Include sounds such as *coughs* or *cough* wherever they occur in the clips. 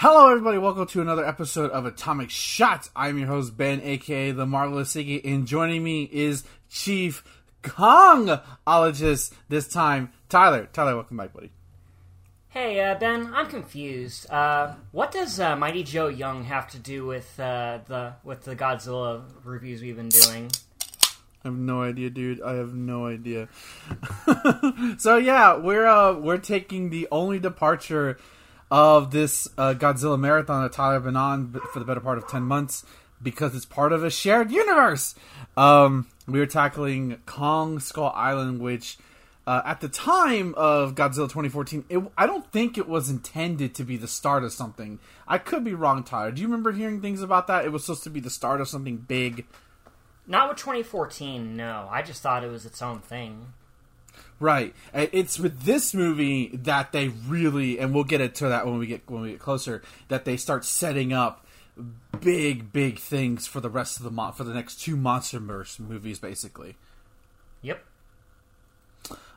Hello, everybody. Welcome to another episode of Atomic Shots. I'm your host, Ben, aka The Marvelous Siggy, and joining me is Chief Kongologist this time, Tyler. Tyler, welcome back, buddy. Hey, uh, Ben, I'm confused. Uh, what does uh, Mighty Joe Young have to do with uh, the with the Godzilla reviews we've been doing? I have no idea, dude. I have no idea. *laughs* so yeah, we're uh, we're taking the only departure of this uh, Godzilla marathon that Tyler been on for the better part of ten months because it's part of a shared universe. Um, we were tackling Kong Skull Island, which uh, at the time of Godzilla 2014, it, I don't think it was intended to be the start of something. I could be wrong, Tyler. Do you remember hearing things about that? It was supposed to be the start of something big. Not with 2014, no. I just thought it was its own thing. Right. It's with this movie that they really, and we'll get into that when we get when we get closer, that they start setting up big, big things for the rest of the mo- for the next two MonsterVerse movies, basically. Yep.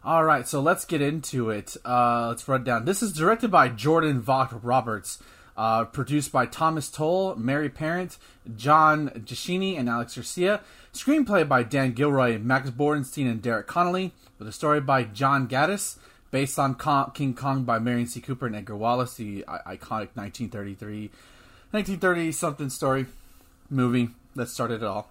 All right, so let's get into it. Uh, let's run down. This is directed by Jordan Vogt Roberts. Uh, produced by Thomas Tull, Mary Parent, Jon Jashni, and Alex Garcia. Screenplay by Dan Gilroy, Max Borenstein, and Derek Connolly. With a story by John Gatins. Based on Kong, King Kong by Merian C. Cooper and Edgar Wallace, the iconic 1933, 1930 something story movie that started it all.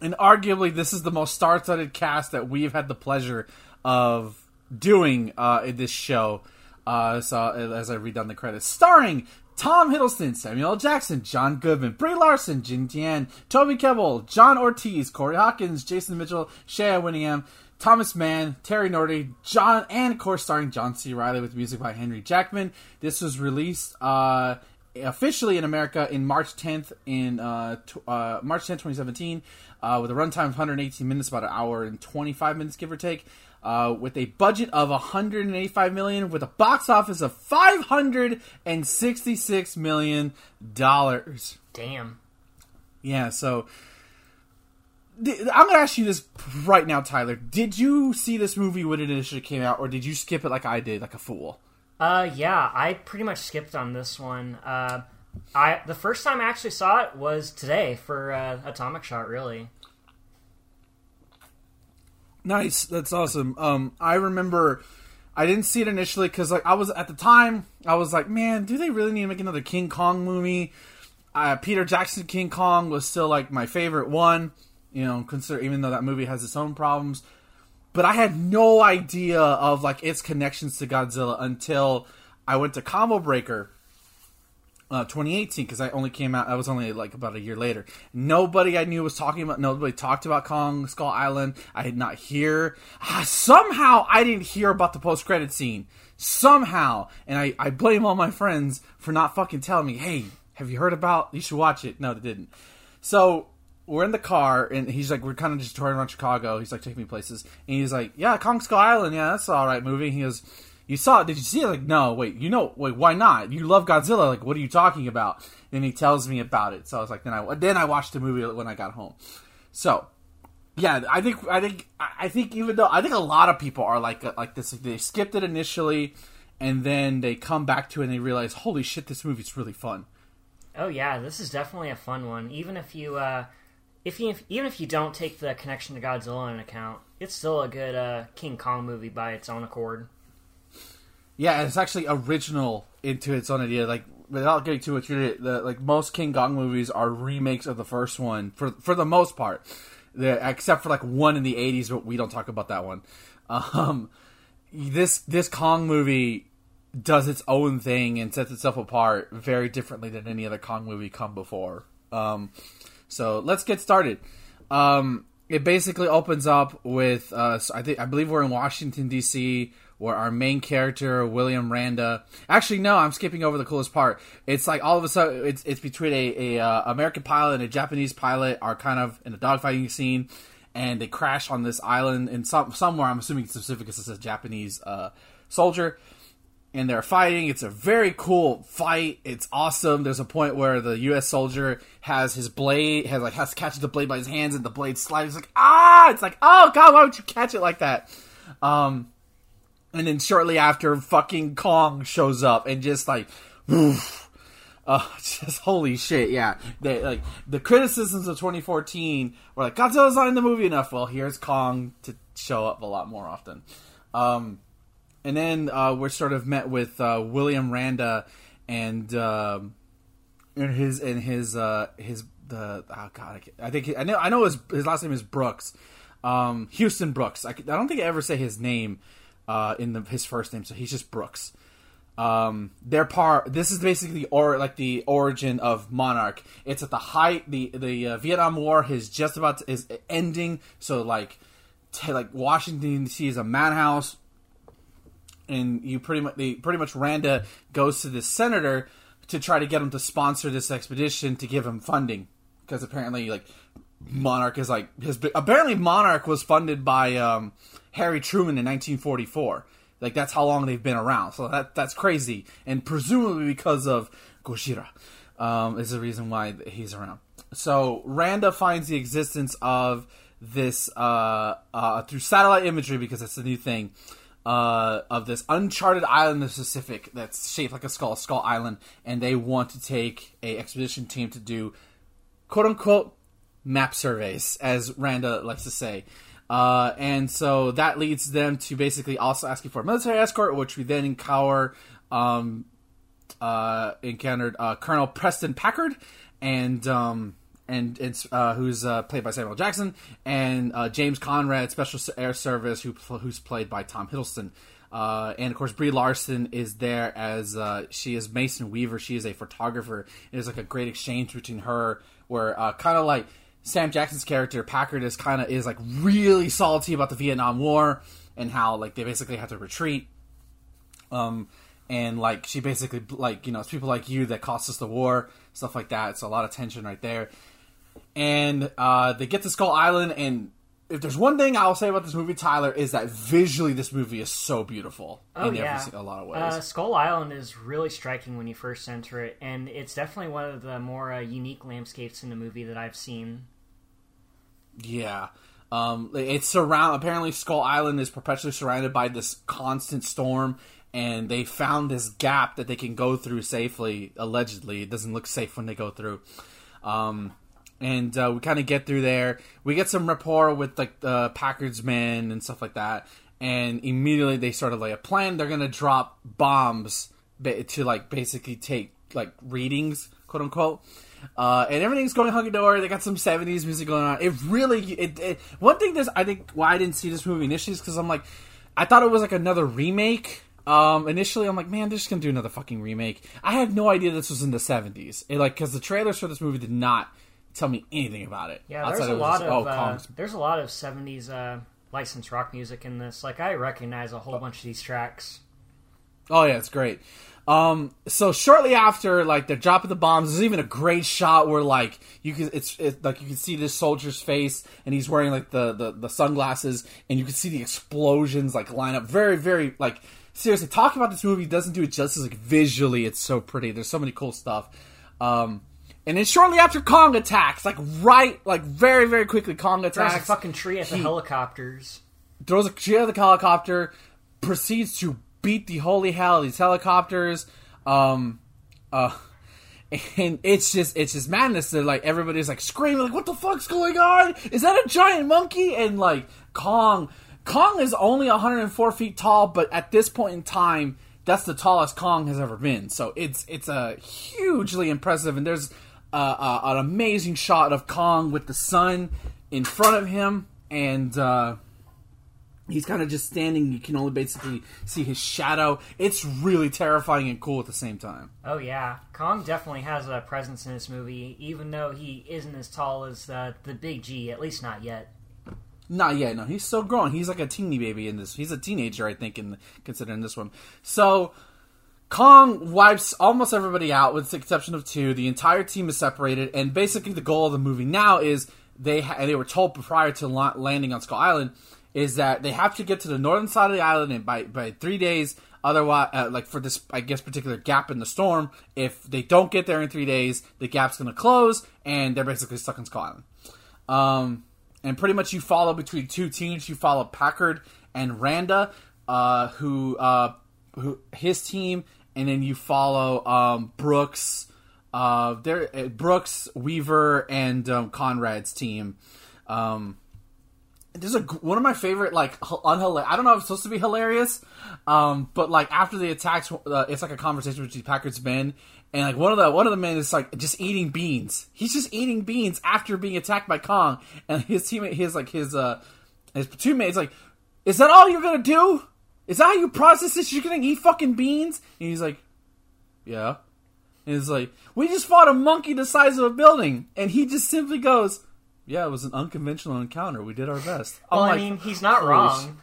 And arguably, this is the most star-studded cast that we've had the pleasure of doing uh, in this show. Uh, so as I read down the credits, starring Tom Hiddleston, Samuel L. Jackson, John Goodman, Brie Larson, Jing Tian, Toby Kebbell, John Ortiz, Corey Hawkins, Jason Mitchell, Shea Winningham, Thomas Mann, Terry Nordby, John, and of course starring John C. Reilly with music by Henry Jackman. This was released uh, officially in America in March 10th in uh, t- uh, March 10th, 2017, uh, with a runtime of 118 minutes, about an hour and 25 minutes, give or take uh, with a budget of 185 million, with a box office of 566 million dollars. Damn. Yeah, so I'm gonna ask you this right now, Tyler. Did you see this movie when it initially came out, or did you skip it like I did, like a fool? Uh, yeah, I pretty much skipped on this one. Uh, I the first time I actually saw it was today for uh, Atomic Shot. Really. Nice, that's awesome. Um, I remember I didn't see it initially because like I was at the time I was like, man, do they really need to make another King Kong movie? Uh, Peter Jackson King Kong was still like my favorite one, you know, consider even though that movie has its own problems. But I had no idea of like its connections to Godzilla until I went to Combo Breaker uh, 2018 because I only came out. I was only like about a year later. Nobody I knew was talking about. Nobody talked about Kong Skull Island. I did not hear. Ah, somehow I didn't hear about the post credit scene. Somehow, and I I blame all my friends for not fucking telling me. Hey, have you heard about? You should watch it. No, they didn't. So we're in the car and he's like, we're kind of just touring around Chicago. He's like taking me places, and he's like, yeah, Kong Skull Island. Yeah, that's all right movie. He goes you saw it? Did you see it? Like, no, wait, you know, wait, why not? You love Godzilla. Like, what are you talking about? And he tells me about it. So I was like, then I then I watched the movie when I got home. So, yeah, I think I think I think even though I think a lot of people are like like this, they skipped it initially, and then they come back to it and they realize, holy shit, this movie's really fun. Oh yeah, this is definitely a fun one. Even if you uh, if you even if you don't take the connection to Godzilla into account, it's still a good uh, King Kong movie by its own accord. Yeah, it's actually original into its own idea. Like without getting too much into it, the like most King Kong movies are remakes of the first one for for the most part. Except for like one in the '80s, but we don't talk about that one. Um, this this Kong movie does its own thing and sets itself apart very differently than any other Kong movie come before. Um, so let's get started. Um, it basically opens up with uh, I think I believe we're in Washington D.C where our main character William Randa. Actually, no, I'm skipping over the coolest part. It's like all of a sudden it's it's between a, a uh, American pilot and a Japanese pilot are kind of in a dogfighting scene, and they crash on this island in some somewhere. I'm assuming specific because it's a Japanese uh, soldier. And they're fighting. It's a very cool fight. It's awesome. There's a point where the U.S. soldier has his blade, has like has catches the blade by his hands, and the blade slides. It's like ah! It's like oh god, why would you catch it like that? Um, and then shortly after, fucking Kong shows up and just like Uh, *laughs* just holy shit, yeah. They, like the criticisms of 2014 were like Godzilla's not in the movie enough. Well, here's Kong to show up a lot more often. Um, and then uh, we're sort of met with uh, William Randa and and his and his uh, his the oh god I, I think he, I know I know his his last name is Brooks, um, Houston Brooks. I, I don't think I ever say his name uh, in the his first name, so he's just Brooks. Um, their part. This is basically or like the origin of Monarch. It's at the height. the The uh, Vietnam War is just about to, is ending. So like, t- like Washington D.C. is a madhouse and you pretty much pretty much Randa goes to this senator to try to get him to sponsor this expedition to give him funding because apparently like Monarch is like his apparently Monarch was funded by um, Harry Truman in 1944. Like that's how long they've been around. So that that's crazy, and presumably because of Gojira um, is the reason why he's around. So Randa finds the existence of this uh, uh, through satellite imagery because it's a new thing uh, of this uncharted island in the Pacific that's shaped like a skull, Skull Island, and they want to take a expedition team to do quote unquote map surveys, as Randa likes to say. Uh, and so that leads them to basically also asking for a military escort, which we then encounter um, uh, encountered uh, Colonel Preston Packard and um, and it's uh, who's uh, played by Samuel Jackson and uh, James Conrad, Special Air Service, who who's played by Tom Hiddleston. And of course, Brie Larson is there as she is Mason Weaver. She is a photographer. There's like a great exchange between her, where kind of like Sam Jackson's character Packard is kind of is like really salty about the Vietnam War and how like they basically have to retreat um, and like she basically like you know it's people like you that cost us the war, stuff like that. It's a lot of tension right there. And uh, they get to Skull Island, and if there's one thing I'll say about this movie, Tyler, is that visually this movie is so beautiful Oh in yeah, every, a lot of ways. Uh, Skull Island is really striking when you first enter it, and it's definitely one of the more uh, unique landscapes in the movie that I've seen. Yeah. Um, it's surround. Apparently, Skull Island is perpetually surrounded by this constant storm, and they found this gap that they can go through safely. Allegedly, it doesn't look safe when they go through. Um, and uh, we kind of get through there. We get some rapport with like the Packard's men and stuff like that, and immediately they sort of lay a plan. They're gonna drop bombs to like basically take like readings, quote unquote. Uh, and everything's going hunky dory. They got some '70s music going on. It really, it, it one thing that's I think why I didn't see this movie initially is because I'm like, I thought it was like another remake. Um, initially, I'm like, man, they're just gonna do another fucking remake. I had no idea this was in the '70s. It, like, because the trailers for this movie did not tell me anything about it. Yeah, there's a lot just, of oh, uh, there's a lot of '70s uh, licensed rock music in this. Like I recognize a whole bunch of these tracks. Oh yeah, it's great. Um, so shortly after, like they're dropping the bombs, there's even a great shot where like you can it's it, like you can see this soldier's face and he's wearing like the, the the sunglasses and you can see the explosions like line up. Very very like seriously, talking about this movie doesn't do it justice. Like visually, it's so pretty. There's so many cool stuff. Um, and then shortly after Kong attacks, like right, like very very quickly, Kong There's attacks a fucking tree at the He- helicopters. throws a tree at the helicopter, proceeds to beat the holy hell these helicopters. Um, uh, *laughs* and it's just it's just madness. That like everybody's like screaming, like, "What the fuck's going on? Is that a giant monkey?" And like Kong, Kong is only 104 feet tall, but at this point in time, that's the tallest Kong has ever been. So it's it's a hugely impressive. And there's uh, uh, an amazing shot of Kong with the sun in front of him, and. Uh, he's kind of just standing. You can only basically see his shadow. It's really terrifying and cool at the same time. Oh yeah, Kong definitely has a presence in this movie, even though he isn't as tall as uh, the Big G. At least not yet. Not yet. No, he's still growing. He's like a teeny baby in this. He's a teenager, I think, in considering this one. So Kong wipes almost everybody out, with the exception of two. The entire team is separated, and basically the goal of the movie now is they ha- they were told prior to la- landing on Skull Island is that they have to get to the northern side of the island in by by three days. Otherwise, uh, like for this, I guess particular gap in the storm, if they don't get there in three days, the gap's going to close, and they're basically stuck in Skull Island. Um, and pretty much you follow between two teams. You follow Packard and Randa, uh, who uh, who his team and then you follow um, Brooks, uh, there uh, Brooks, Weaver, and um, Conrad's team. Um, there's a one of my favorite like unhilarious. I don't know if it's supposed to be hilarious, um, but like after the attacks, uh, it's like a conversation between Packard's men, and like one of the one of the men is like just eating beans. He's just eating beans after being attacked by Kong, and his teammate, his like his uh his mate's like, "Is that all you're gonna do? Is that how you process this? You're gonna eat fucking beans?" And he's like, "Yeah." And he's like, "We just fought a monkey the size of a building," and he just simply goes yeah, it was an unconventional encounter. We did our best. Well, i mean, he's not wrong.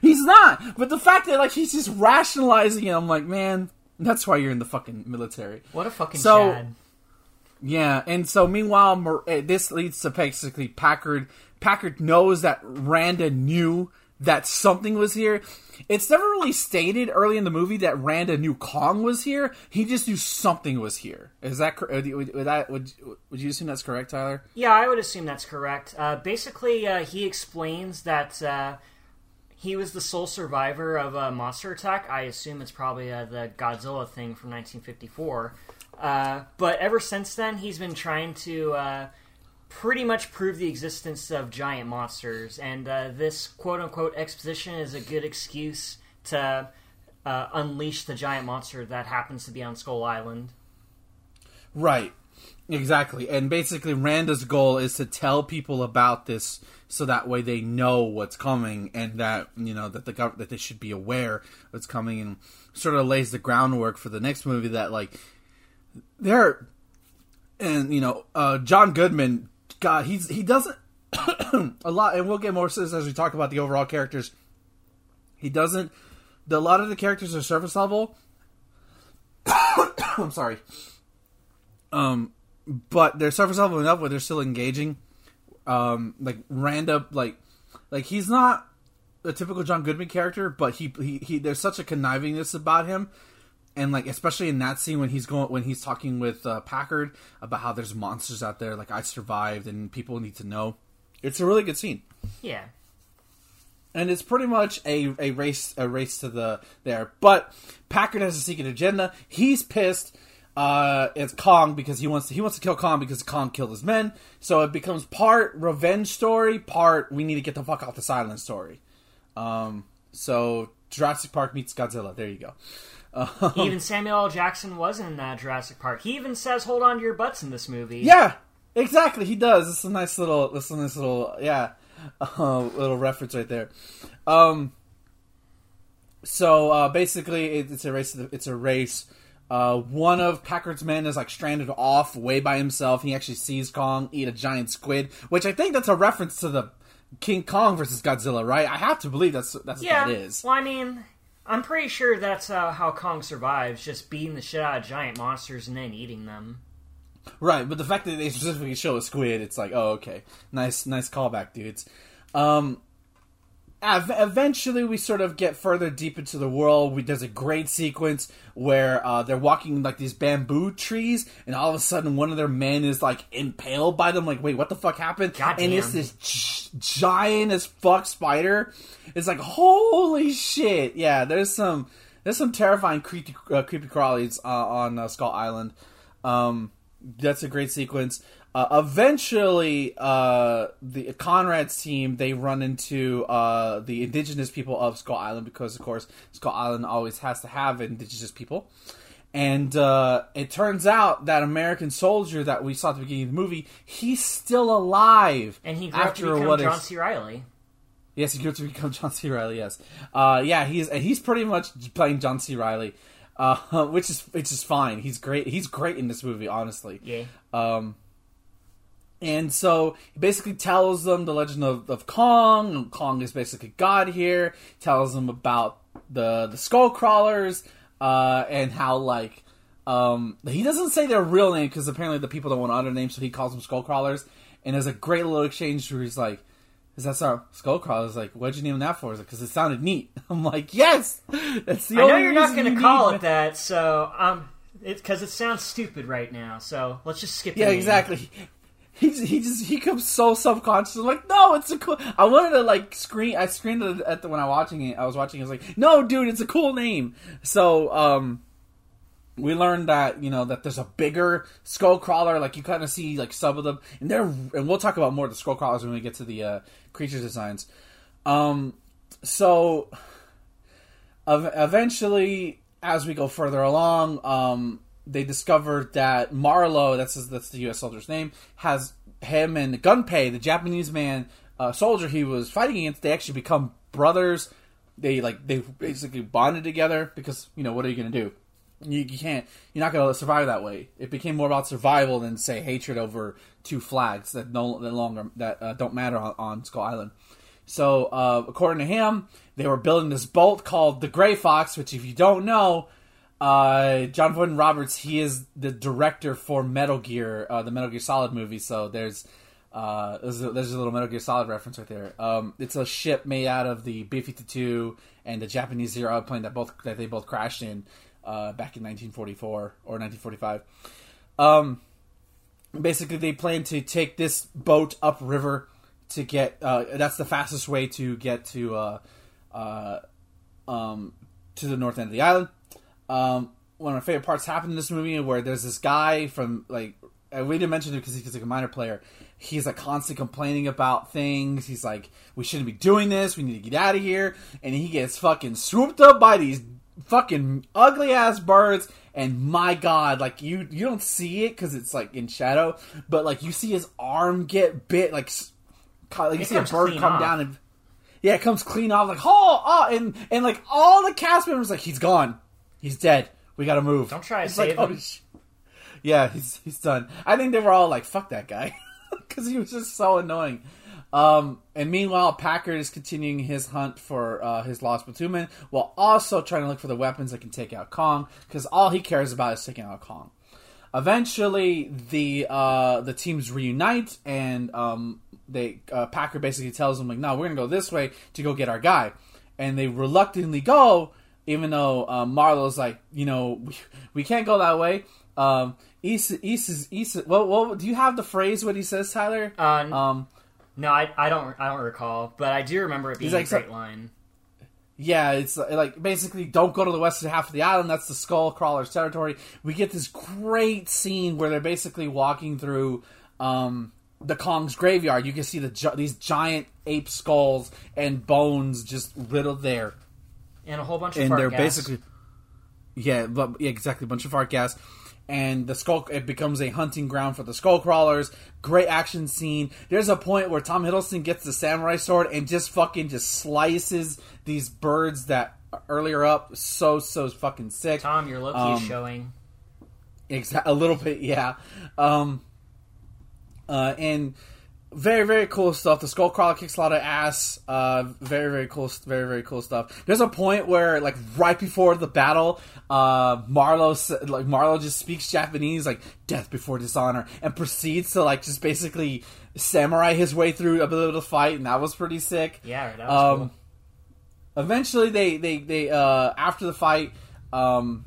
He's not. But the fact that like he's just rationalizing it, I'm like, man, that's why you're in the fucking military. What a fucking so, Chad. Yeah, and so meanwhile, eh, this leads to basically Packard. Packard knows that Randa knew that something was here. It's never really stated early in the movie that Randa knew Kong was here. He just knew something was here. Is that would, would that would would you assume that's correct, Tyler? Yeah, I would assume that's correct. Uh, basically, uh, he explains that uh, he was the sole survivor of a monster attack. I assume it's probably uh, the Godzilla thing from 1954. Uh, but ever since then, he's been trying to uh, pretty much prove the existence of giant monsters, and uh, this quote unquote exposition is a good excuse to uh, unleash the giant monster that happens to be on Skull Island. Right. Exactly. And basically Randa's goal is to tell people about this so that way they know what's coming and that you know that the gov- that they should be aware what's coming and sort of lays the groundwork for the next movie that like there and you know uh, John Goodman God, he's he doesn't *coughs* a lot, and we'll get more to this as we talk about the overall characters. He doesn't. The, a lot of the characters are surface level. *coughs* I'm sorry. Um, but they're surface level enough where they're still engaging. Um, like Randa, like, like he's not a typical John Goodman character, but he he, he there's such a connivingness about him and like especially in that scene when he's going when he's talking with uh, Packard about how there's monsters out there, like I survived and people need to know. It's a really good scene. Yeah. And it's pretty much a, a race a race to the there. But Packard has a secret agenda. He's pissed. Uh, it's Kong because he wants to, he wants to kill Kong because Kong killed his men. So it becomes part revenge story, part we need to get the fuck out of the silent story. Um, so Jurassic Park meets Godzilla. There you go. Um, even Samuel L. Jackson was in that Jurassic Park. He even says "Hold on to your butts" in this movie. Yeah, exactly. He does. It's a nice little, this a nice little, yeah, *laughs* uh, little reference right there. Um, so uh, basically, it, it's a race. It's a race. Uh, one of Packard's men is like stranded off way by himself. He actually sees Kong eat a giant squid, which I think that's a reference to the King Kong versus Godzilla, right? I have to believe that's that's yeah. what that is. Well, I mean, I'm pretty sure that's uh, how Kong survives, just beating the shit out of giant monsters and then eating them. Right, but the fact that they specifically show a squid, it's like, oh, okay, nice, nice callback, dudes. Um, eventually we sort of get further deep into the world. We, there's a great sequence where uh, they're walking like these bamboo trees, and all of a sudden one of their men is like impaled by them. Like, wait, what the fuck happened? God and it's this g- giant as fuck spider. It's like holy shit. Yeah, there's some there's some terrifying creepy uh, creepy crawlies uh, on uh, Skull Island. Um, that's a great sequence. Uh, eventually, uh, the Conrad's team they run into uh, the indigenous people of Skull Island because, of course, Skull Island always has to have indigenous people. And uh, it turns out that American soldier that we saw at the beginning of the movie, he's still alive. And he grew after up to become John C. Reilly. Yes, he grew up to become *laughs* John C. Reilly. Yes, uh, yeah, he's he's pretty much playing John C. Reilly, uh, *laughs* which is which is fine. He's great. He's great in this movie, honestly. Yeah. Um, and so he basically tells them the legend of, of Kong. Kong is basically God here. Tells them about the the skull crawlers uh, and how like um, he doesn't say their real name because apparently the people don't want other names, so he calls them skull crawlers. And there's a great little exchange where he's like, "Is that our skull crawlers?" Like, what'd you name that for? Because it sounded neat. *laughs* I'm like, "Yes, that's the." I know you're not going to call it that, so um, because it, it, sounds stupid right now. So let's just skip. Yeah, exactly he he just he comes so subconscious. I'm like, no, it's a cool. I wanted to like screen. I screened it at the when I was watching it. I was watching. it. I was like, no, dude, it's a cool name. So um, we learned that you know that there's a bigger skull crawler. Like you kind of see like some of them, and they're and we'll talk about more of the skull crawlers when we get to the uh, creature designs. Um, so ev- eventually, as we go further along, um, they discovered that Marlowe, that's his, that's the U.S. soldier's name, has him and Gunpei, the Japanese man uh, soldier he was fighting against. They actually become brothers. They like they basically bonded together because you know what are you going to do? You, you can't. You're not going to survive that way. It became more about survival than say hatred over two flags that no, no longer that uh, don't matter on, on Skull Island. So, uh, according to him, they were building this boat called the Gray Fox, which, if you don't know, uh, Jordan Vogt Roberts, he is the director for Metal Gear, uh, the Metal Gear Solid movie. So there's uh, there's, a, there's a little Metal Gear Solid reference right there. Um, it's a ship made out of the B-52 and the Japanese Zero plane that both that they both crashed in uh, back in 1944 or 1945. Um, basically, they plan to take this boat upriver to get. Uh, that's the fastest way to get to uh, uh, um, to the north end of the island. Um, one of my favorite parts happened in this movie where there's this guy from like uh, we didn't mention it because he's like a minor player. He's like constantly complaining about things. He's like, "We shouldn't be doing this. We need to get out of here." And he gets fucking swooped up by these fucking ugly ass birds. And my god, like you you don't see it because it's like in shadow, but like you see his arm get bit, like, like you It see a bird come off. down and yeah, it comes clean off like oh oh, and and like all the cast members like he's gone, he's dead. We gotta move. Don't try to It's save like, him. oh, sh- yeah, he's he's done. I think they were all like, "Fuck that guy," *laughs* because he was just so annoying. Um, and meanwhile, Packard is continuing his hunt for uh, his lost platoonman, while also trying to look for the weapons that can take out Kong, because all he cares about is taking out Kong. Eventually, the uh, the teams reunite, and um, they uh, Packard basically tells them like, "No, we're gonna go this way to go get our guy," and they reluctantly go, even though um, Marlowe's like, you know, we, we can't go that way. Um, East, East is East. Well, well, do you have the phrase what he says, Tyler? Uh, Um, no, I, I don't I don't recall, but I do remember it being like a great so- line. yeah, it's uh, like basically don't go to the western half of the island. That's the Skull Crawlers territory. We get this great scene where they're basically walking through um, the Kong's graveyard. You can see the these giant ape skulls and bones just riddled there. And a whole bunch of and fart they're gas. basically yeah, but yeah, exactly a bunch of fart gas. And the skull it becomes a hunting ground for the skull crawlers. Great action scene. There's a point where Tom Hiddleston gets the samurai sword and just fucking just slices these birds that earlier up. So so fucking sick. Tom, your Loki Um, is showing. Exactly, a little bit, yeah. Um, uh, and very, very cool stuff. The skull crawler kicks a lot of ass. Uh, very, very cool, very, very cool stuff. There's a point where, like, right before the battle, uh, Marlowe, s- like, Marlowe just speaks Japanese, like, death before dishonor, and proceeds to, like, just basically samurai his way through a bit of the fight, and that was pretty sick. Yeah, that was Um, cool. eventually they they they uh after the fight um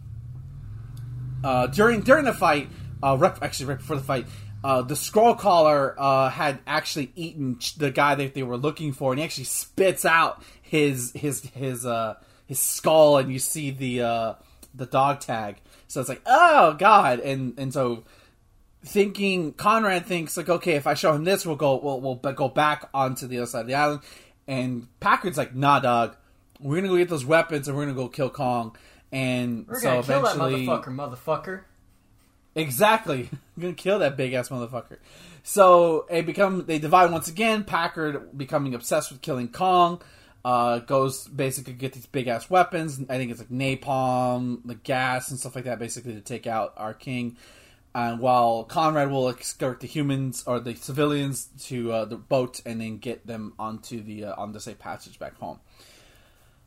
uh during during the fight uh rep, actually right before the fight uh the skull crawler uh had actually eaten the guy that they were looking for and he actually spits out his his his uh his skull and you see the uh the dog tag. So it's like oh god! And and so thinking Conrad thinks like okay if I show him this we'll go we'll, we'll go back onto the other side of the island. And Packard's like nah dog. We're gonna go get those weapons and we're gonna go kill Kong. And We're so gonna kill that eventually motherfucker, motherfucker. Exactly. I'm *laughs* gonna kill that big ass motherfucker. So it become they divide once again. Packard becoming obsessed with killing Kong. Uh, goes basically get these big ass weapons. I think it's like napalm the gas and stuff like that basically to take out our king. And while Conrad will escort the humans or the civilians to uh, the boat and then get them onto the uh, on the safe passage back home.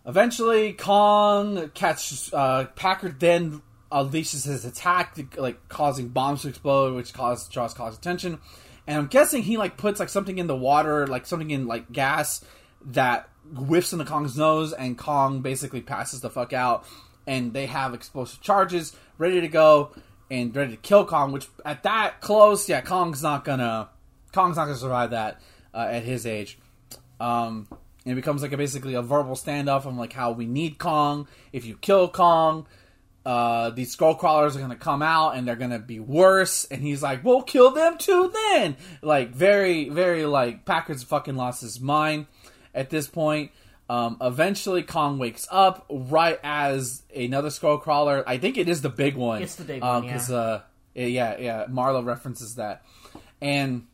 Eventually, Kong catches uh, Packard. Then unleashes his attack, like causing bombs to explode, which cause draws cause attention. And I'm guessing he like puts like something in the water, like something in like gas that whiffs into Kong's nose, and Kong basically passes the fuck out. And they have explosive charges ready to go and ready to kill Kong. Which at that close, yeah, Kong's not gonna Kong's not gonna survive that uh, at his age. Um, and it becomes like a basically a verbal standoff on like how we need Kong. If you kill Kong, uh, these skull crawlers are gonna come out and they're gonna be worse. And he's like, "We'll kill them too." Then, like, very, very like Packard's fucking lost his mind at this point. Um, eventually, Kong wakes up right as another skull crawler. I think it is the big one. It's the big one, yeah. Uh, yeah, yeah, Marlowe references that, and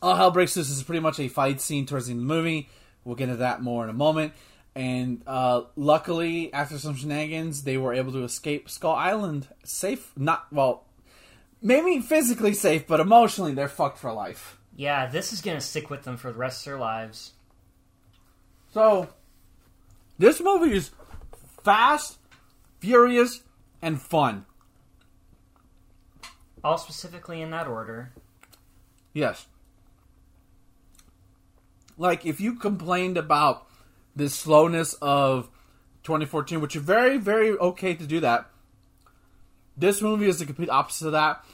all hell breaks loose. This is pretty much a fight scene towards the end of the movie. We'll get into that more in a moment. And uh, luckily, after some shenanigans, they were able to escape Skull Island safe. Not well, maybe physically safe, but emotionally they're fucked for life. Yeah, this is gonna stick with them for the rest of their lives. So, this movie is fast, furious, and fun. All specifically in that order. Yes. Like, if you complained about the slowness of 2014, which is very, very okay to do that, this movie is the complete opposite of that.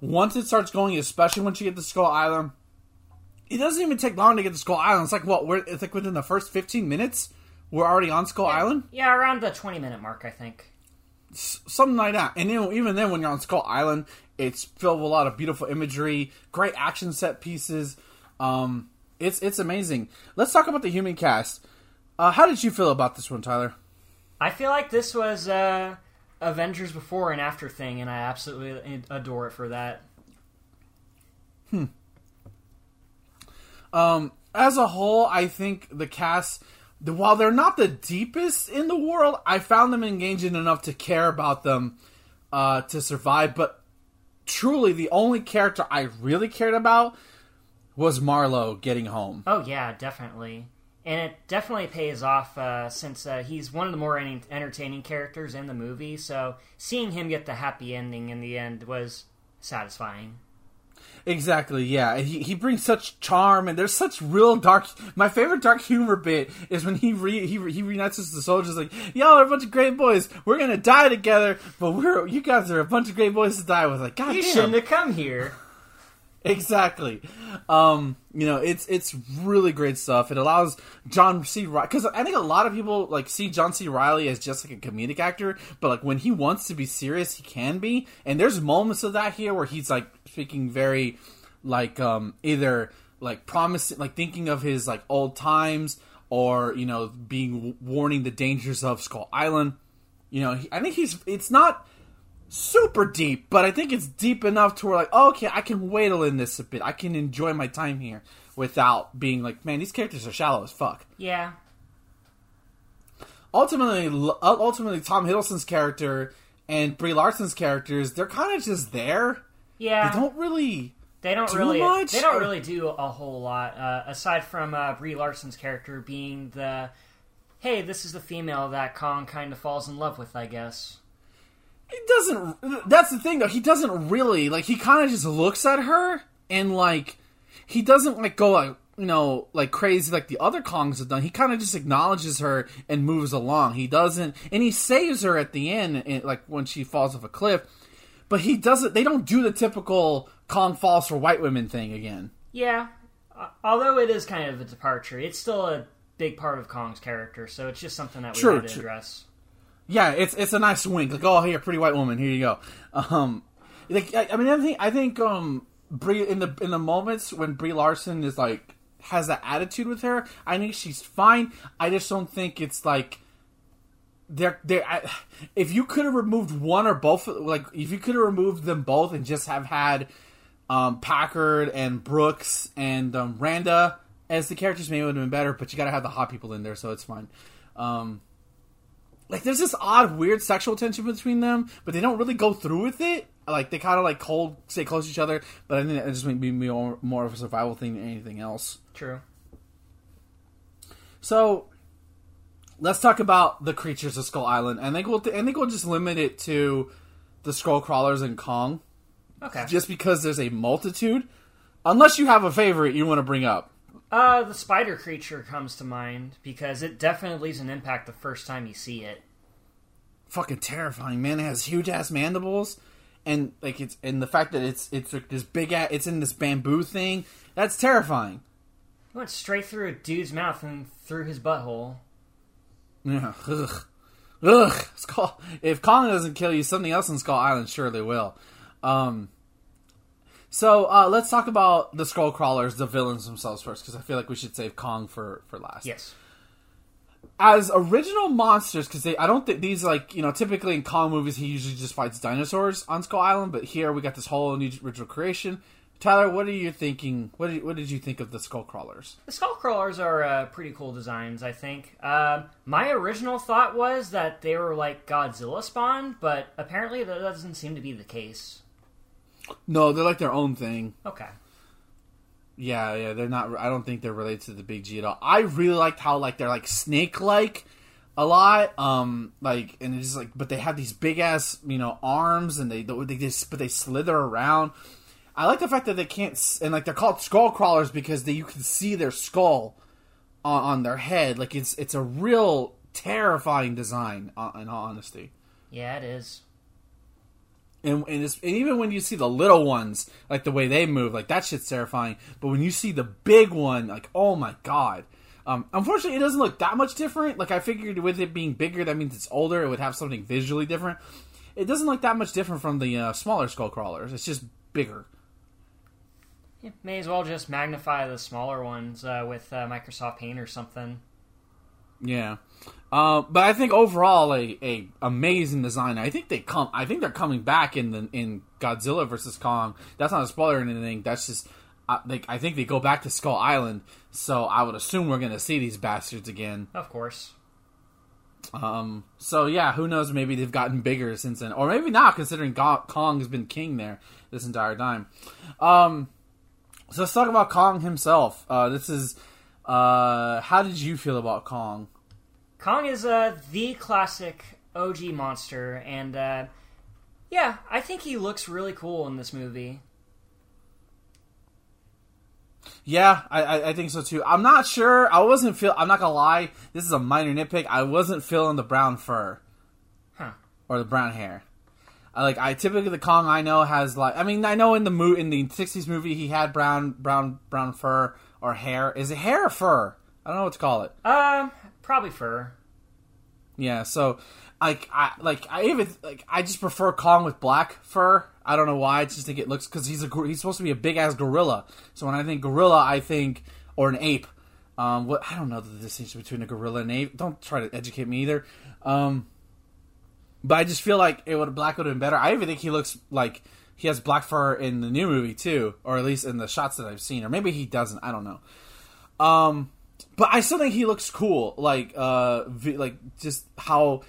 Once it starts going, especially once you get to Skull Island, it doesn't even take long to get to Skull Island. It's like what? We're, it's like within the first 15 minutes, we're already on Skull Island. Yeah, around the 20 minute mark, I think. S- something like that. And you know, even then, when you're on Skull Island, it's filled with a lot of beautiful imagery, great action set pieces. Um, it's it's amazing. Let's talk about the human cast. Uh, how did you feel about this one, Tyler? I feel like this was uh, Avengers before and after thing, and I absolutely adore it for that. Um, as a whole, I think the cast, the, while they're not the deepest in the world, I found them engaging enough to care about them uh, to survive. But truly, the only character I really cared about was Marlowe getting home. Oh yeah, definitely, and it definitely pays off uh, since uh, he's one of the more entertaining characters in the movie. So seeing him get the happy ending in the end was satisfying. Exactly, yeah. He he brings such charm, and there's such real dark. My favorite dark humor bit is when he re, he he reunites with the soldiers, like y'all are a bunch of great boys. We're gonna die together, but we're you guys are a bunch of great boys to die with. Like, God You damn. shouldn't have come here. *laughs* Exactly. Um, you know, it's it's really great stuff. It allows John C. Reilly because I think a lot of people like see John C. Reilly as just like a comedic actor, but like when he wants to be serious, he can be. And there's moments of that here where he's like speaking very like um either like promising, like thinking of his like old times, or you know, being warning the dangers of Skull Island. You know, he, I think he's it's not super deep, but I think it's deep enough to where like, oh, okay, I can wait in this a bit. I can enjoy my time here without being like, man, these characters are shallow as fuck. Yeah, Ultimately, ultimately, Tom Hiddleston's character and Brie Larson's characters, they're kind of just there. yeah. They don't really. They don't really. much, They don't or- really do a whole lot uh, aside from uh, Brie Larson's character being the, hey, this is the female that Kong kind of falls in love with, I guess. He doesn't. That's the thing, though. He doesn't really like. He kind of just looks at her and like he doesn't like go like you know like crazy like the other Kongs have done. He kind of just acknowledges her and moves along. He doesn't, and he saves her at the end, and, like when she falls off a cliff. But he doesn't. They don't do the typical Kong falls for white women thing again. Yeah, although it is kind of a departure, it's still a big part of Kong's character, so it's just something that we True, had to true. address. Yeah, it's it's a nice wink. Like, oh, here, pretty white woman. Here you go. Um, like, I, I mean, I think I think um, Brie in the in the moments when Brie Larson is like has that attitude with her, I think she's fine. I just don't think it's like they're they. If you could have removed one or both, like if you could have removed them both and just have had um, Packard and Brooks and um, Randa as the characters, maybe would have been better. But you got to have the hot people in there, so it's fine. Um, like there's this odd weird sexual tension between them but they don't really go through with it. Like they kind of like cold stay close to each other but i think that just might be more, more of a survival thing than anything else. True. so let's talk about the creatures of skull island and i think we'll i think we'll just limit it to the skull crawlers and kong. Okay. just because there's a multitude. Unless you have a favorite you want to bring up Uh, the spider creature comes to mind because it definitely leaves an impact the first time you see it. fucking terrifying, man. It has huge ass mandibles, and like it's and the fact that it's it's like this big ass, it's in this bamboo thing. That's terrifying. It went straight through a dude's mouth and through his butthole. Yeah, ugh. ugh, Skull. If Kong doesn't kill you, something else in Skull Island surely will. Um, so uh, let's talk about the Skull Crawlers, the villains themselves first, because I feel like we should save Kong for for last. Yes. As original monsters, because they, I don't think these like you know typically in Kong movies he usually just fights dinosaurs on Skull Island, but here we got this whole new original creation. Tyler, what are you thinking? What did, what did you think of the Skull Crawlers? The skull crawlers are uh, pretty cool designs, I think. Um my original thought was that they were like Godzilla spawn, but apparently that doesn't seem to be the case. No, they're like their own thing. Okay. Yeah, yeah, they're not. I don't think they're related to the Big G at all. I really liked how like they're like snake like a lot. Um, like and it's just like, but they have these big ass you know arms and they they just but they slither around. I like the fact that they can't and like they're called skull crawlers because they, you can see their skull on, on their head. Like it's it's a real terrifying design. uh, In all honesty. Yeah, it is. And, and, and even when you see the little ones, like the way they move, like that shit's terrifying. But when you see the big one, like oh my god. Um, unfortunately, it doesn't look that much different. Like I figured, with it being bigger, that means it's older. It would have something visually different. It doesn't look that much different from the uh, smaller skull crawlers. It's just bigger. Yeah, may as well just magnify the smaller ones uh, with uh, Microsoft Paint or something. Yeah, uh, but I think overall a, a amazing design. I think they come. I think they're coming back in the in Godzilla versus Kong. That's not a spoiler or anything. That's just. Uh, they, I think they go back to Skull Island, so I would assume we're going to see these bastards again. Of course. Um, so yeah, who knows? Maybe they've gotten bigger since then, or maybe not, considering Go- Kong has been king there this entire time. Um, so let's talk about Kong himself. Uh, this is. Uh, how did you feel about Kong? Kong is uh, the classic OG monster, and uh, yeah, I think he looks really cool in this movie. Yeah, I, I, I think so too. I'm not sure. I wasn't feel. I'm not gonna lie. This is a minor nitpick. I wasn't feeling the brown fur, Huh. or the brown hair. I like. I typically the Kong I know has like. I mean, I know in the mo- in the '60s movie he had brown brown brown fur or hair. Is it hair or fur? I don't know what to call it. Um, probably fur. Yeah, so like I like I even like I just prefer Kong with black fur. I don't know why. I just think it looks because he's a he's supposed to be a big ass gorilla. So when I think gorilla, I think or an ape. Um, what I don't know the distinction between a gorilla and ape. Don't try to educate me either. Um, but I just feel like it would black would have been better. I even think he looks like he has black fur in the new movie too, or at least in the shots that I've seen, or maybe he doesn't. I don't know. Um, but I still think he looks cool. Like, uh, like just how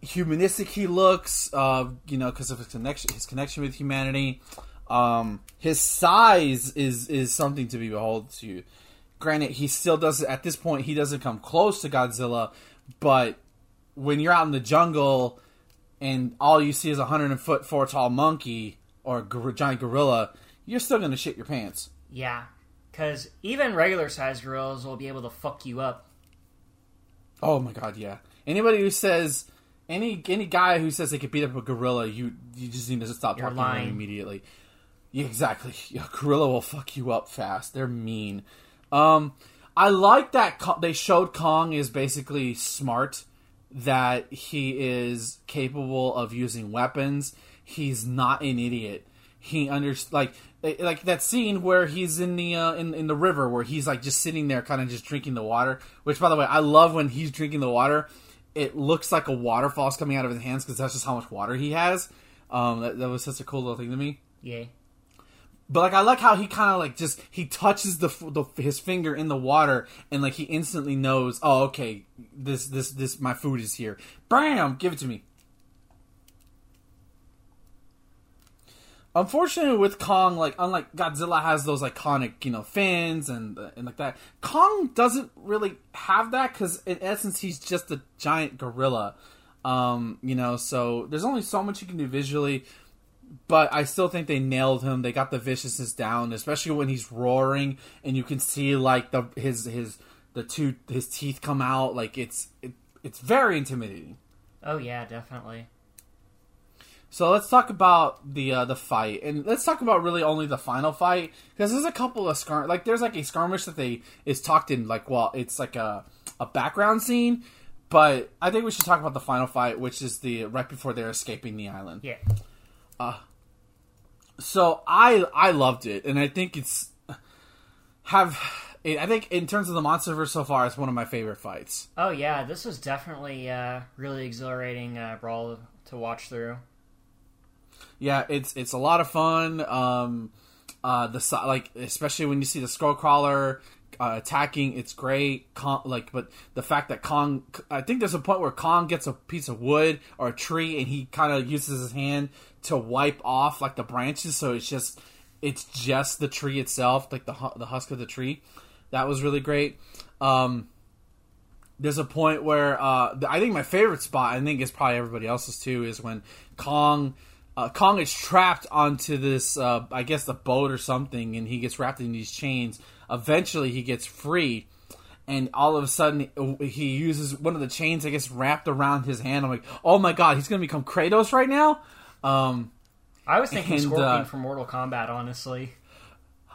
humanistic he looks. Uh, you know, because of his connection, his connection with humanity. Um, his size is is something to be behold to. Granted, he still doesn't. At this point, he doesn't come close to Godzilla. But when you're out in the jungle and all you see is a hundred foot four tall monkey or gor- giant gorilla, you're still gonna shit your pants. Yeah, because even regular sized gorillas will be able to fuck you up. Oh my god, yeah. Anybody who says any any guy who says they could beat up a gorilla, you you just need to stop You're talking to lying. them immediately. Yeah, exactly. *laughs* Yeah, gorilla will fuck you up fast. They're mean. Um, I like that Ko- they showed Kong is basically smart. That he is capable of using weapons. He's not an idiot. He under like like that scene where he's in the uh, in in the river where he's like just sitting there, kind of just drinking the water. Which, by the way, I love when he's drinking the water. It looks like a waterfall's coming out of his hands because that's just how much water he has. Um, that, that was such a cool little thing to me. Yeah. But like I like how he kind of like just he touches the, the his finger in the water and like he instantly knows oh okay this this this my food is here bam give it to me. Unfortunately, with Kong, like unlike Godzilla has those iconic you know fins and and like that, Kong doesn't really have that because in essence he's just a giant gorilla. Um, you know, so there's only so much you can do visually but I still think they nailed him. They got the viciousness down, especially when he's roaring and you can see like the his his the two his teeth come out. Like it's it, it's very intimidating. Oh yeah, definitely. So let's talk about the uh, the fight, and let's talk about really only the final fight because there's a couple of skir like there's like a skirmish that they is talked in like well it's like a a background scene, but I think we should talk about the final fight, which is the right before they're escaping the island. Yeah. Uh, So I I loved it, and I think it's have. I think in terms of the MonsterVerse so far, it's one of my favorite fights. Oh yeah, this was definitely uh, really exhilarating uh, brawl to watch through. Yeah, it's it's a lot of fun. Um, uh, the like especially when you see the Skullcrawler uh, attacking, it's great. Kong, like, but the fact that Kong, I think there's a point where Kong gets a piece of wood or a tree, and he kind of uses his hand to wipe off like the branches, so it's just it's just the tree itself, like the the husk of the tree. That was really great. Um, there's a point where uh, I think my favorite spot, I think it's probably everybody else's too, is when Kong uh, Kong is trapped onto this, uh, I guess, the boat or something, and he gets wrapped in these chains. Eventually, he gets free, and all of a sudden, he uses one of the chains, I guess, wrapped around his hand. I'm like, oh my god, he's gonna become Kratos right now. Um, I was thinking And, Scorpion uh, from Mortal Kombat, honestly.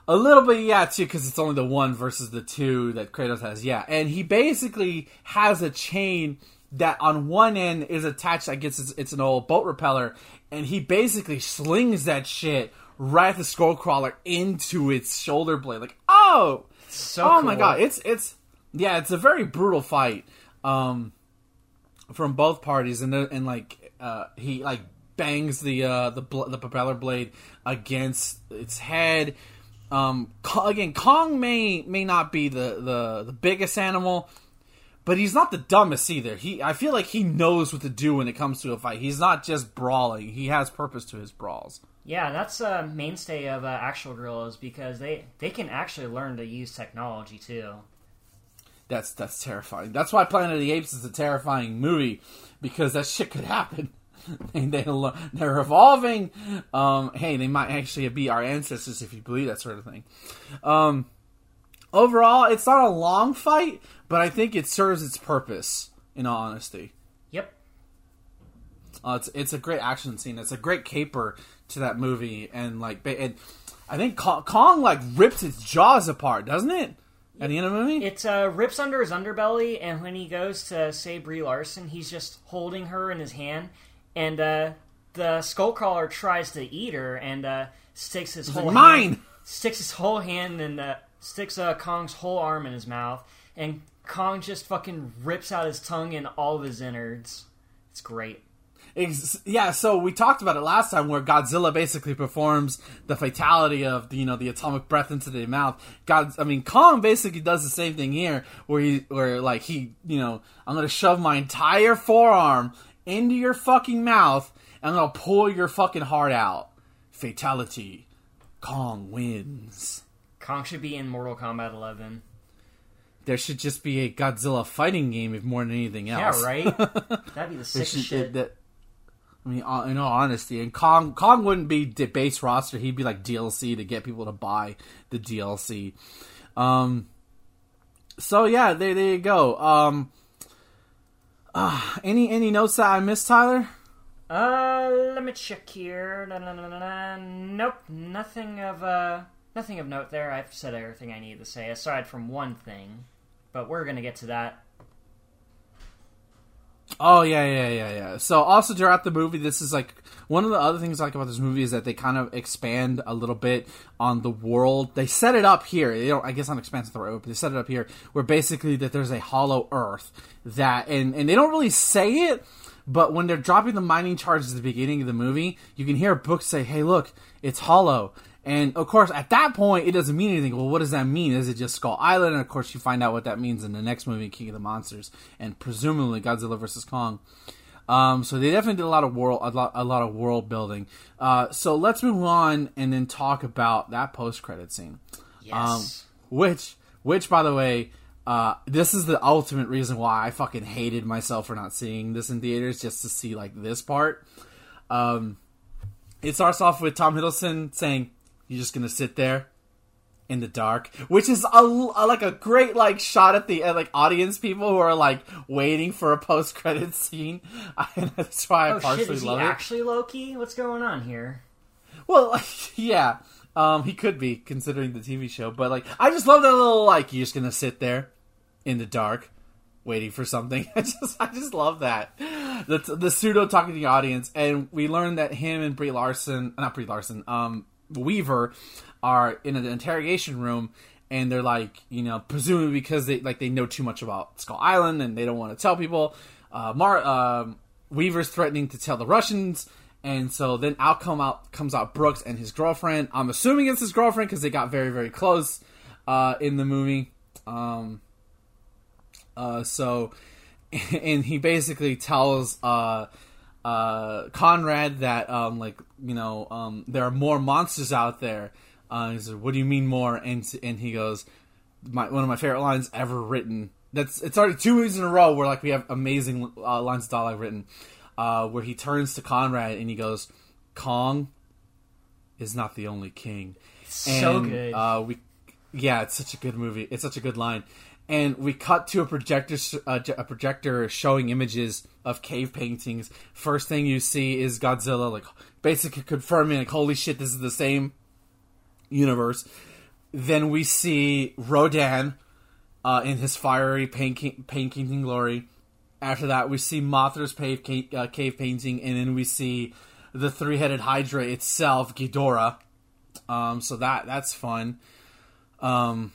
A little bit, yeah, too, because it's only the one versus the two that Kratos has. Yeah, and he basically has a chain that on one end is attached. I guess it's, it's an old boat propeller, and he basically slings that shit right at the skull crawler into its shoulder blade. Like, oh, So oh my god, it's it's yeah, it's a very brutal fight um, from both parties, and and like uh, he like bangs the uh, the bl- the propeller blade against its head. Um, again, Kong may may not be the, the the biggest animal, but he's not the dumbest either. He I feel like he knows what to do when it comes to a fight. He's not just brawling; he has purpose to his brawls. Yeah, that's a mainstay of uh, actual gorillas because they they can actually learn to use technology too. That's that's terrifying. That's why Planet of the Apes is a terrifying movie because that shit could happen. and *laughs* they they're evolving. Um, hey, they might actually be our ancestors if you believe that sort of thing. Um, overall, it's not a long fight, but I think it serves its purpose. In all honesty, Yep. uh, it's it's a great action scene. It's a great caper to that movie, and like, and I think Kong, Kong like rips its jaws apart, doesn't it? At the end of the movie, It uh, rips under his underbelly, and when he goes to save Brie Larson, he's just holding her in his hand, and uh, the Skullcrawler tries to eat her and uh, sticks his whole like, hand- "Mine!" sticks his whole hand and uh, sticks uh, Kong's whole arm in his mouth, and Kong just fucking rips out his tongue and all of his innards. It's great. Ex- yeah, so we talked about it last time where Godzilla basically performs the fatality of the, you know the atomic breath into the mouth. God, I mean Kong basically does the same thing here, where he where like he you know I'm gonna shove my entire forearm into your fucking mouth and I'm gonna pull your fucking heart out. Fatality. Kong wins. Kong should be in Mortal Kombat 11. There should just be a Godzilla fighting game if more than anything else. Yeah, right. *laughs* That'd be the sickest should- shit. that- I mean, uh, in all honesty, and Kong Kong wouldn't be the base roster. He'd be like DLC to get people to buy the DLC. Um. So yeah, there, there you go. Um. Uh, any any notes that I missed, Tyler? Uh, let me check here. Nope, nothing of uh, nothing of note there. I've said everything I need to say aside from one thing, but we're gonna get to that. Oh yeah, yeah, yeah, yeah. So also throughout the movie, this is like one of the other things I like about this movie is that they kind of expand a little bit on the world. They set it up here. They don't, I guess, not expand the right word, but they set it up here where basically that there's a hollow Earth that, and and they don't really say it, but when they're dropping the mining charges at the beginning of the movie, you can hear Brooks say, "Hey, look, it's hollow." And of course, at that point, it doesn't mean anything. Well, what does that mean? Is it just Skull Island? And of course, you find out what that means in the next movie, King of the Monsters, and presumably Godzilla vs Kong. Um, so they definitely did a lot of world, a lot, a lot of world building. Uh, so let's move on and then talk about that post credit scene. Yes. Which, which, by the way, uh, this is the ultimate reason why I fucking hated myself for not seeing this in theaters, just to see like this part. Um, it starts off with Tom Hiddleston saying, "You're just gonna sit there in the dark," which is a, a- like a great like shot at the uh, like audience people who are like waiting for a post credit scene. *laughs* and that's why I oh shit! partially Is he it. actually Loki? What's going on here? Well, *laughs* yeah, um, he could be considering the TV show, but like, I just love that little like you're just gonna sit there in the dark waiting for something. *laughs* I just I just love that the the pseudo talking to the audience, and we learned that him and Brie Larson, not Brie Larson, um, Weaver, are in an interrogation room, and they're like, you know, presumably because they like they know too much about Skull Island and they don't want to tell people. Uh, Mar um, Weaver's threatening to tell the Russians. And so then out come out comes out Brooks and his girlfriend. I'm assuming it's his girlfriend because they got very very close uh, in the movie. Um, uh, so, *laughs* and he basically tells uh, uh, Conrad that um, like you know um, there are more monsters out there. Uh, he says, "What do you mean more?" And and he goes, my, "One of my favorite lines ever written." That's it's already two movies in a row where like we have amazing uh, lines of dialogue written. Uh, where he turns to Conrad and he goes, "Kong is not the only king." So and, good. Uh, we, yeah, it's such a good movie. It's such a good line. And we cut to a projector, uh, a projector showing images of cave paintings. First thing you see is Godzilla, like basically confirming, like, holy shit, this is the same universe. Then we see Rodan uh, in his fiery painting, painting glory. After that, we see Mothra's cave, uh, cave painting, and then we see the three-headed Hydra itself, Ghidorah. Um, so that that's fun. Um,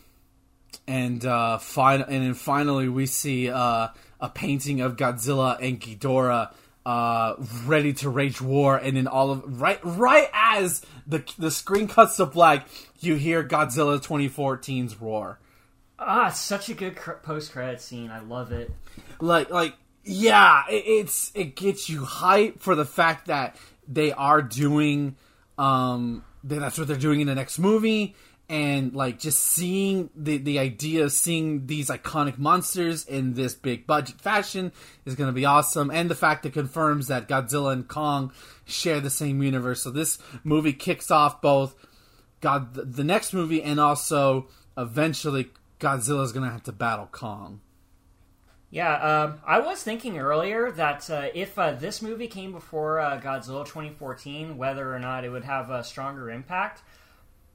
and uh, fin- and then finally we see uh, a painting of Godzilla and Ghidorah uh, ready to rage war, and then all of right right as the the screen cuts to black, you hear Godzilla 2014's roar. Ah, it's such a good cr- post credit scene. I love it. Like like yeah, it, it's it gets you hype for the fact that they are doing um that that's what they're doing in the next movie and like just seeing the the idea of seeing these iconic monsters in this big budget fashion is going to be awesome. And the fact that confirms that Godzilla and Kong share the same universe. So this movie kicks off both God the next movie and also eventually Godzilla is going to have to battle Kong. Yeah, um, I was thinking earlier that uh, if uh, this movie came before uh, Godzilla 2014, whether or not it would have a stronger impact.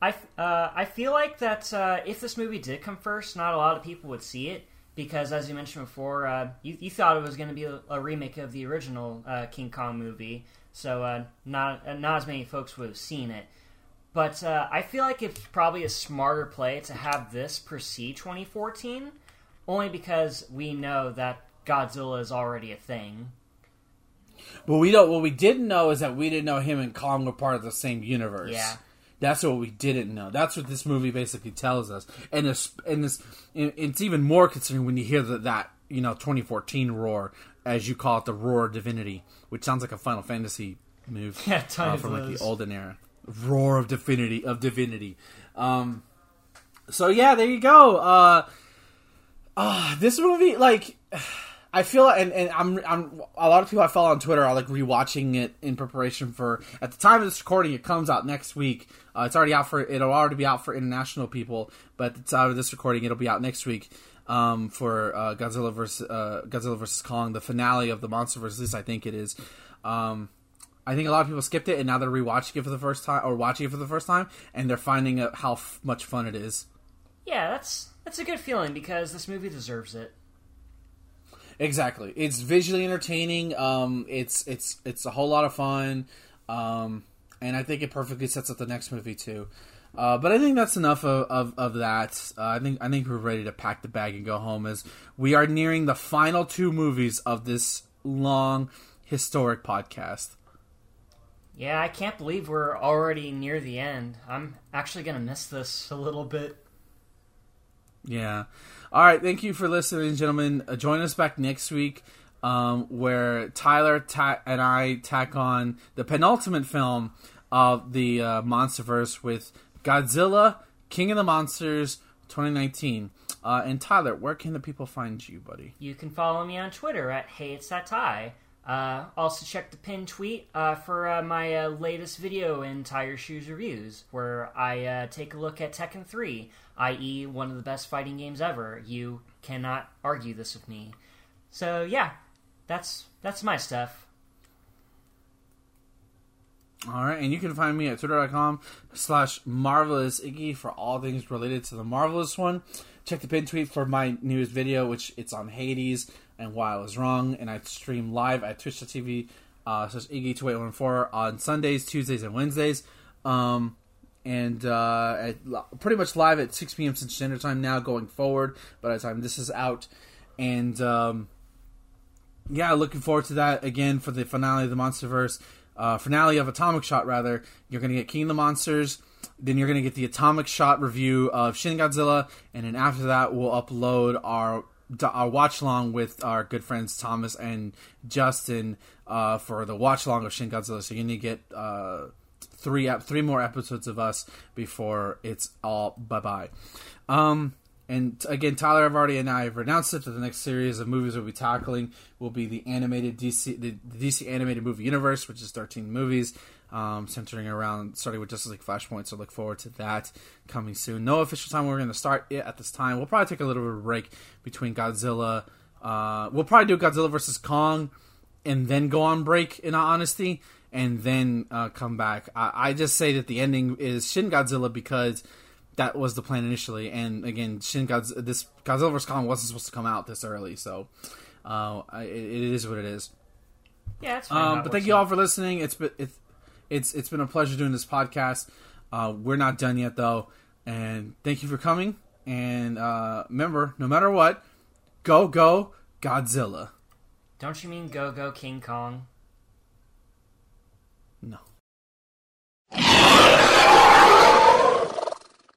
I, uh, I feel like that uh, if this movie did come first, not a lot of people would see it because, as you mentioned before, uh, you, you thought it was going to be a, a remake of the original King Kong movie, so not not as many folks would have seen it. But I feel like it's probably a smarter play to have this precede 2014 only because we know that Godzilla is already a thing. But we don't. What we didn't know is that we didn't know him and Kong were part of the same universe. Yeah, that's what we didn't know. That's what this movie basically tells us. And this, and this, it's even more concerning when you hear that that you know 2014 roar, as you call it, the roar of divinity, which sounds like a Final Fantasy move *laughs* yeah, uh, from like the olden era. Roar of divinity of divinity. Um, so yeah, there you go. Uh, uh, this movie, like, I feel, and, and I'm, I'm, a lot of people I follow on Twitter are like rewatching it in preparation for. At the time of this recording, it comes out next week. Uh, it's already out for, it'll already be out for international people, but the time of this recording, it'll be out next week. Um, for uh, Godzilla versus uh, Godzilla versus Kong, the finale of the Monster versus I think it is. Um, I think a lot of people skipped it, and now they're rewatching it for the first time or watching it for the first time, and they're finding out how f- much fun it is. Yeah, that's that's a good feeling because this movie deserves it. Exactly, it's visually entertaining. Um, it's it's it's a whole lot of fun, um, and I think it perfectly sets up the next movie too. Uh, but I think that's enough of, of, of that. Uh, I think I think we're ready to pack the bag and go home as we are nearing the final two movies of this long historic podcast. Yeah, I can't believe we're already near the end. I'm actually gonna miss this a little bit. Yeah. All right. Thank you for listening, gentlemen. Uh, join us back next week um, where Tyler ta- and I tack on the penultimate film of the uh, Monsterverse with Godzilla, King of the Monsters 2019. Uh, and Tyler, where can the people find you, buddy? You can follow me on Twitter at Hey It's That Ty. Uh, also, check the pinned tweet uh, for uh, my uh, latest video in Tire Shoes Reviews, where I uh, take a look at Tekken 3, i.e., one of the best fighting games ever. You cannot argue this with me. So, yeah, that's that's my stuff. All right, and you can find me at twitter.com slash marvelous iggy for all things related to the marvelous one. Check the pin tweet for my newest video, which it's on Hades and why I was wrong, and I stream live at twitch.tv uh, slash iggy2814 on Sundays, Tuesdays, and Wednesdays. Um, and uh, at, pretty much live at 6 p.m. Central Standard Time now going forward by the time this is out. And um, yeah, looking forward to that again for the finale of the MonsterVerse uh, finale of Atomic Shot, rather, you're going to get King of the Monsters. Then you're going to get the Atomic Shot review of Shin Godzilla, and then after that, we'll upload our our watch along with our good friends Thomas and Justin uh, for the watch along of Shin Godzilla. So you're to get uh, three three more episodes of us before it's all bye bye. Um, and again, Tyler, I've already and I have announced it that the next series of movies we'll be tackling will be the animated DC, the DC animated movie universe, which is 13 movies, um, centering around starting with Justice League Flashpoint. So look forward to that coming soon. No official time we're going to start it at this time. We'll probably take a little bit of break between Godzilla. Uh, we'll probably do Godzilla versus Kong, and then go on break. In honesty, and then uh, come back. I, I just say that the ending is Shin Godzilla because that was the plan initially. And again, Shin Godzilla, this Godzilla vs Kong wasn't supposed to come out this early, so uh, it, it is what it is. Yeah, it's fine. Um, but thank you all for listening. It's been it's it's it's been a pleasure doing this podcast. Uh, we're not done yet though, and thank you for coming. And uh, remember, no matter what, go go Godzilla. Don't you mean go go King Kong? No.